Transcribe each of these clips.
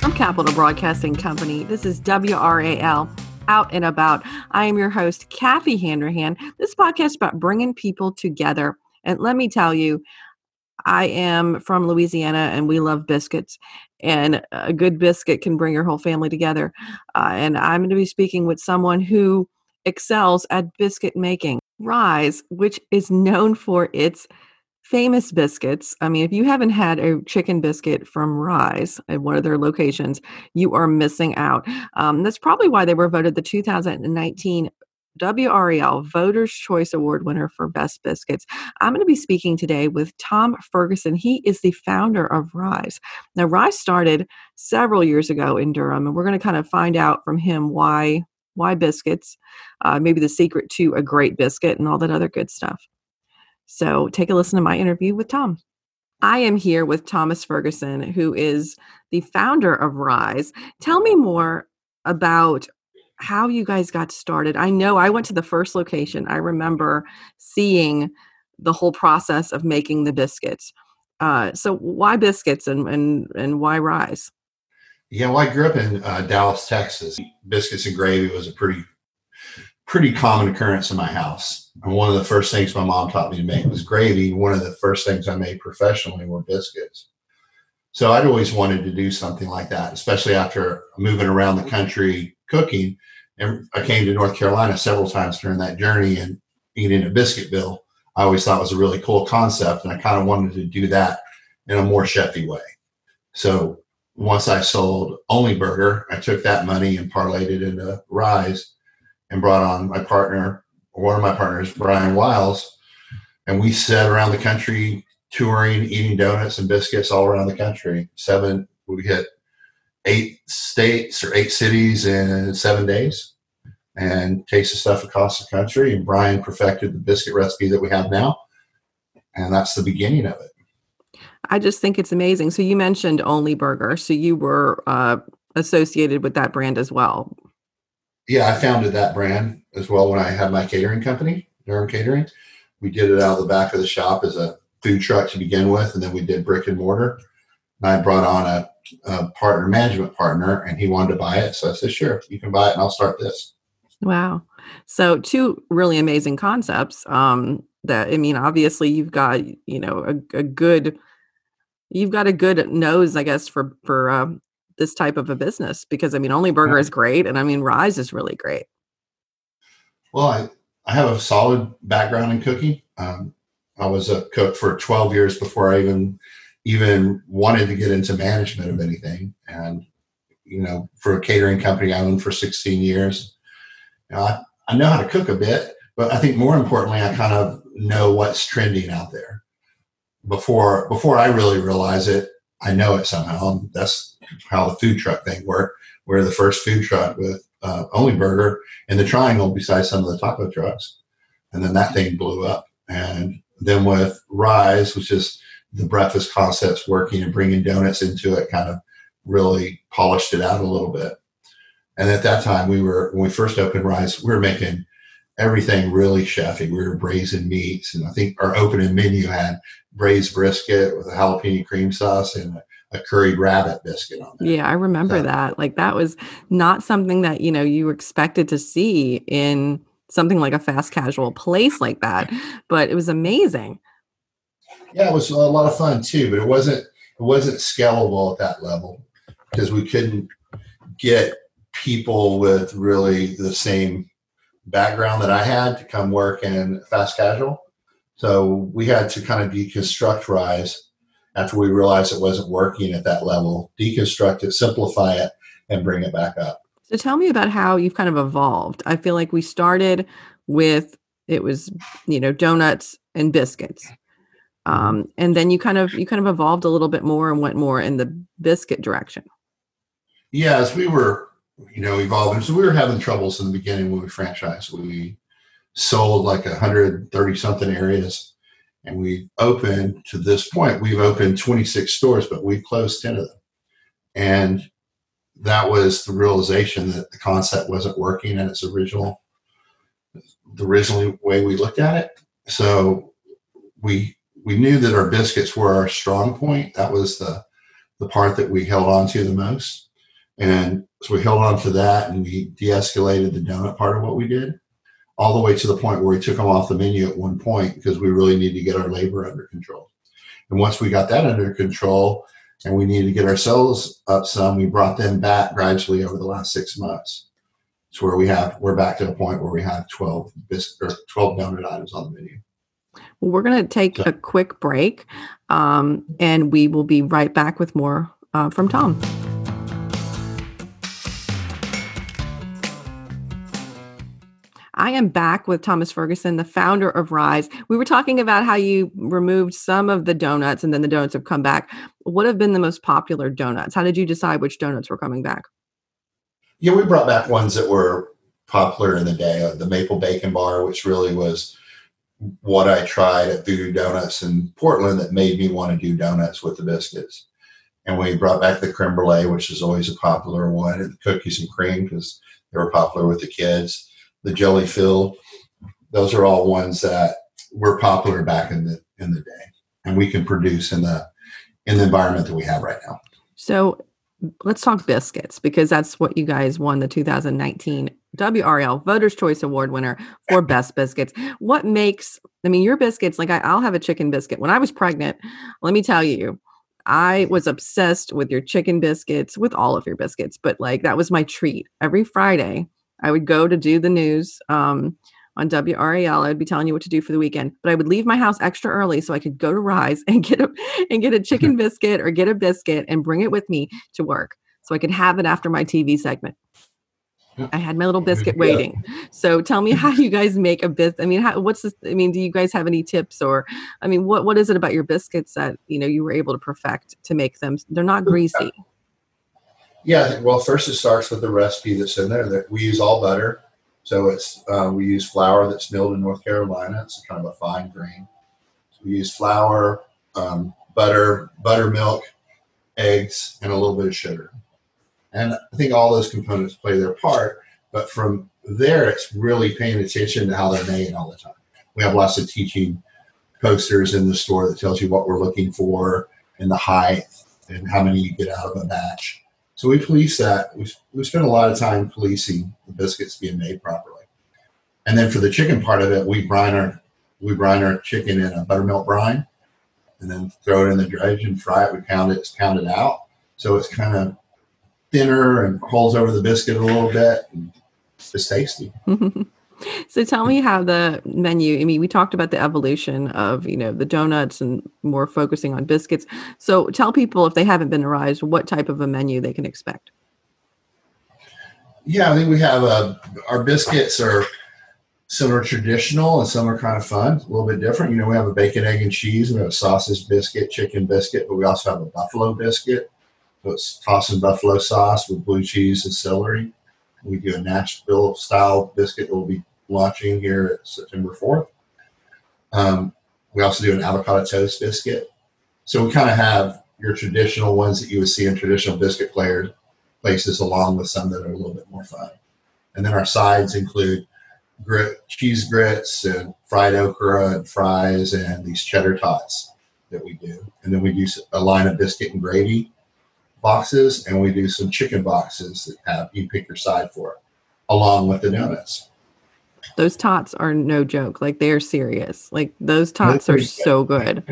From Capital Broadcasting Company, this is WRAL Out and About. I am your host, Kathy Hanrahan. This podcast is about bringing people together. And let me tell you, I am from Louisiana and we love biscuits. And a good biscuit can bring your whole family together. Uh, and I'm going to be speaking with someone who excels at biscuit making. Rise, which is known for its famous biscuits. I mean, if you haven't had a chicken biscuit from Rise at one of their locations, you are missing out. Um, that's probably why they were voted the 2019 WRAL Voters Choice Award winner for Best Biscuits. I'm going to be speaking today with Tom Ferguson. He is the founder of Rise. Now, Rise started several years ago in Durham, and we're going to kind of find out from him why why biscuits, uh, maybe the secret to a great biscuit, and all that other good stuff. So, take a listen to my interview with Tom. I am here with Thomas Ferguson, who is the founder of Rise. Tell me more about how you guys got started. I know I went to the first location. I remember seeing the whole process of making the biscuits. Uh, so why biscuits and, and, and why rise? Yeah, well, I grew up in uh, Dallas, Texas. Biscuits and gravy was a pretty, pretty common occurrence in my house. And one of the first things my mom taught me to make was gravy. One of the first things I made professionally were biscuits. So I'd always wanted to do something like that, especially after moving around the country cooking. And I came to North Carolina several times during that journey and eating a Biscuitville. I always thought was a really cool concept, and I kind of wanted to do that in a more chefy way. So once I sold Only Burger, I took that money and parlayed it into Rise and brought on my partner, or one of my partners, Brian Wiles, and we sat around the country touring, eating donuts and biscuits all around the country. Seven, we hit eight states or eight cities in seven days and taste the stuff across the country. And Brian perfected the biscuit recipe that we have now. And that's the beginning of it. I just think it's amazing. So you mentioned Only Burger. So you were uh, associated with that brand as well. Yeah, I founded that brand as well when I had my catering company, Durham Catering. We did it out of the back of the shop as a food truck to begin with, and then we did brick and mortar. And I brought on a a partner, management partner, and he wanted to buy it. So I said, sure, you can buy it and I'll start this. Wow. So two really amazing concepts. Um, that I mean, obviously you've got, you know, a, a good you've got a good nose, I guess, for for uh, this type of a business because I mean only burger yeah. is great and I mean Rise is really great. Well, I, I have a solid background in cooking. Um, I was a cook for 12 years before I even even wanted to get into management of anything. And, you know, for a catering company I owned for 16 years, you know, I, I know how to cook a bit, but I think more importantly, I kind of know what's trending out there. Before before I really realize it, I know it somehow. That's how the food truck thing worked. We're the first food truck with uh, only burger in the triangle besides some of the taco trucks. And then that thing blew up. And then with Rise, which is the breakfast concepts working and bringing donuts into it kind of really polished it out a little bit. And at that time, we were when we first opened Rise, we were making everything really chefy. We were braising meats, and I think our opening menu had braised brisket with a jalapeno cream sauce and a, a curried rabbit biscuit on there. Yeah, I remember so, that. Like that was not something that you know you expected to see in something like a fast casual place like that, but it was amazing yeah, it was a lot of fun too, but it wasn't it wasn't scalable at that level because we couldn't get people with really the same background that I had to come work in fast casual. So we had to kind of deconstruct Rise after we realized it wasn't working at that level, deconstruct it, simplify it, and bring it back up. So tell me about how you've kind of evolved. I feel like we started with it was, you know, donuts and biscuits um, and then you kind of you kind of evolved a little bit more and went more in the biscuit direction yeah as we were you know evolving so we were having troubles in the beginning when we franchised we sold like 130 something areas and we opened to this point we've opened 26 stores but we've closed 10 of them and that was the realization that the concept wasn't working in its original the original way we looked at it. So we we knew that our biscuits were our strong point. That was the the part that we held on to the most. And so we held on to that and we de-escalated the donut part of what we did all the way to the point where we took them off the menu at one point because we really needed to get our labor under control. And once we got that under control and we needed to get our sales up some, we brought them back gradually over the last six months. To where we have we're back to a point where we have 12 biscuit or 12 donut items on the menu. Well, we're going to take a quick break um, and we will be right back with more uh, from Tom. I am back with Thomas Ferguson, the founder of Rise. We were talking about how you removed some of the donuts and then the donuts have come back. What have been the most popular donuts? How did you decide which donuts were coming back? Yeah, we brought back ones that were popular in the day. Uh, the maple bacon bar, which really was what I tried at Voodoo Donuts in Portland that made me want to do donuts with the biscuits. And we brought back the creme brulee, which is always a popular one, and the cookies and cream because they were popular with the kids. The jelly fill, those are all ones that were popular back in the in the day, and we can produce in the in the environment that we have right now. So let's talk biscuits because that's what you guys won the 2019 WRAL Voters Choice Award winner for best biscuits. What makes, I mean, your biscuits, like I, I'll have a chicken biscuit. When I was pregnant, let me tell you, I was obsessed with your chicken biscuits, with all of your biscuits, but like that was my treat. Every Friday, I would go to do the news um, on WRAL. I'd be telling you what to do for the weekend, but I would leave my house extra early so I could go to Rise and get a and get a chicken biscuit or get a biscuit and bring it with me to work so I could have it after my TV segment. I had my little biscuit waiting. So tell me how you guys make a biscuit. I mean, how, what's this? I mean, do you guys have any tips or, I mean, what, what is it about your biscuits that, you know, you were able to perfect to make them? They're not greasy. Yeah. Well, first it starts with the recipe that's in there that we use all butter. So it's, uh, we use flour that's milled in North Carolina. It's kind of a fine grain. So we use flour, um, butter, buttermilk, eggs, and a little bit of sugar. And I think all those components play their part. But from there, it's really paying attention to how they're made all the time. We have lots of teaching posters in the store that tells you what we're looking for and the height and how many you get out of a batch. So we police that. We, we spend a lot of time policing the biscuits being made properly. And then for the chicken part of it, we brine our we brine our chicken in a buttermilk brine, and then throw it in the dredge and fry it. We pound it, pound it out, so it's kind of thinner and holds over the biscuit a little bit. And it's tasty. so tell me how the menu i mean we talked about the evolution of you know the donuts and more focusing on biscuits. So tell people if they haven't been Rise what type of a menu they can expect. Yeah i think we have uh, our biscuits are some are traditional and some are kind of fun a little bit different. You know we have a bacon egg and cheese we have a sausage biscuit chicken biscuit but we also have a buffalo biscuit. So it's tossing buffalo sauce with blue cheese and celery. We do a Nashville style biscuit that we'll be launching here September 4th. Um, we also do an avocado toast biscuit. So we kind of have your traditional ones that you would see in traditional biscuit players, places, along with some that are a little bit more fun. And then our sides include grit, cheese grits and fried okra and fries and these cheddar tots that we do. And then we do a line of biscuit and gravy boxes and we do some chicken boxes that have you pick your side for it, along with the donuts. Those tots are no joke. Like they're serious. Like those tots are so good.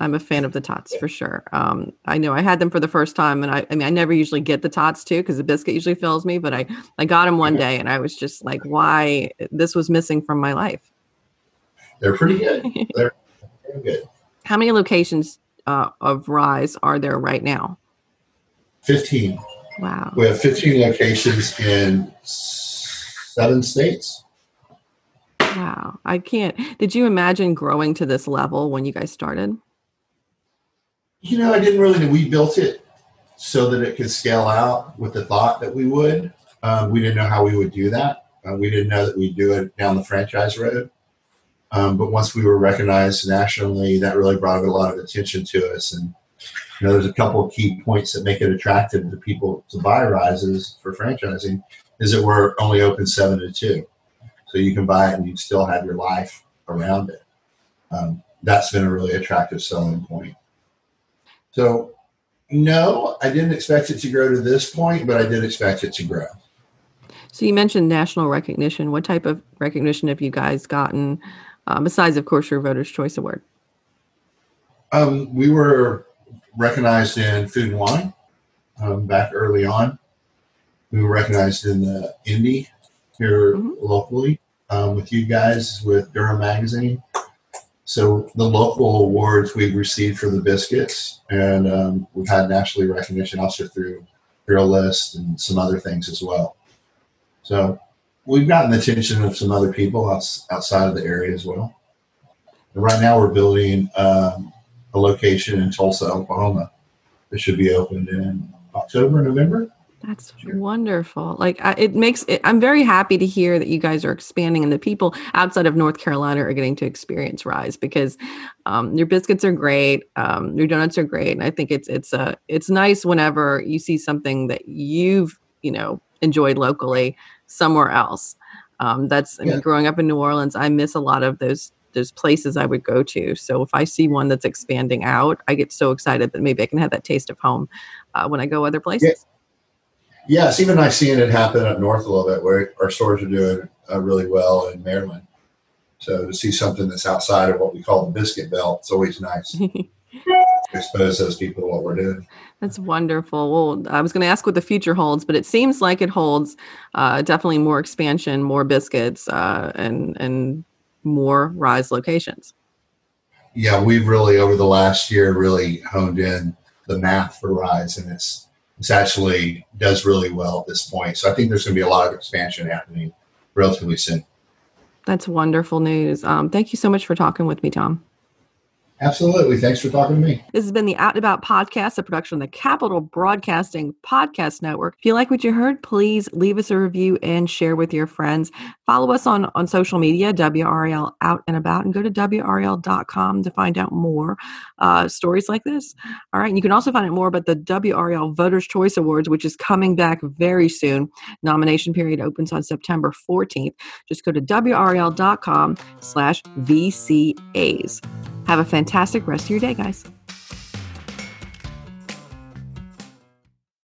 I'm a fan of the tots for sure. Um, I know I had them for the first time, and I, I mean, I never usually get the tots too because the biscuit usually fills me. But I, I got them one day, and I was just like, "Why this was missing from my life?" They're pretty good. They're good. How many locations uh, of Rise are there right now? 15. Wow. We have 15 locations in seven states. Wow. I can't. Did you imagine growing to this level when you guys started? You know, I didn't really. We built it so that it could scale out with the thought that we would. Um, we didn't know how we would do that. Uh, we didn't know that we'd do it down the franchise road. Um, but once we were recognized nationally, that really brought a lot of attention to us. And you know, there's a couple of key points that make it attractive to people to buy rises for franchising is that we're only open seven to two. So you can buy it and you still have your life around it. Um, that's been a really attractive selling point. So, no, I didn't expect it to grow to this point, but I did expect it to grow. So you mentioned national recognition. What type of recognition have you guys gotten, uh, besides, of course, your Voters' Choice Award? Um, we were recognized in food and wine um, back early on. We were recognized in the Indy here mm-hmm. locally um, with you guys with Durham Magazine. So the local awards we've received for the biscuits, and um, we've had nationally recognition also through Hero List and some other things as well. So we've gotten the attention of some other people outside of the area as well. And right now, we're building um, a location in Tulsa, Oklahoma. That should be opened in October, November. That's sure. wonderful. Like it makes it, I'm very happy to hear that you guys are expanding and the people outside of North Carolina are getting to experience Rise because um, your biscuits are great, um, your donuts are great, and I think it's it's uh it's nice whenever you see something that you've you know enjoyed locally somewhere else. Um, that's I mean, growing up in New Orleans, I miss a lot of those those places I would go to. So if I see one that's expanding out, I get so excited that maybe I can have that taste of home uh, when I go other places. Yeah yes, even I've seen it happen up north a little bit where our stores are doing uh, really well in Maryland. So to see something that's outside of what we call the biscuit belt, it's always nice. expose those people to what we're doing. That's wonderful. Well, I was going to ask what the future holds, but it seems like it holds uh, definitely more expansion, more biscuits, uh, and and more rise locations. Yeah, we've really over the last year really honed in the math for rise, and it's it's actually does really well at this point. So I think there's going to be a lot of expansion happening relatively soon. That's wonderful news. Um, thank you so much for talking with me, Tom. Absolutely. Thanks for talking to me. This has been the Out and About podcast, a production of the Capital Broadcasting Podcast Network. If you like what you heard, please leave us a review and share with your friends. Follow us on, on social media, WRAL Out and About, and go to WRAL.com to find out more uh, stories like this. All right. And you can also find out more about the WRAL Voters' Choice Awards, which is coming back very soon. Nomination period opens on September 14th. Just go to WRAL.com slash VCAs. Have a fantastic rest of your day, guys.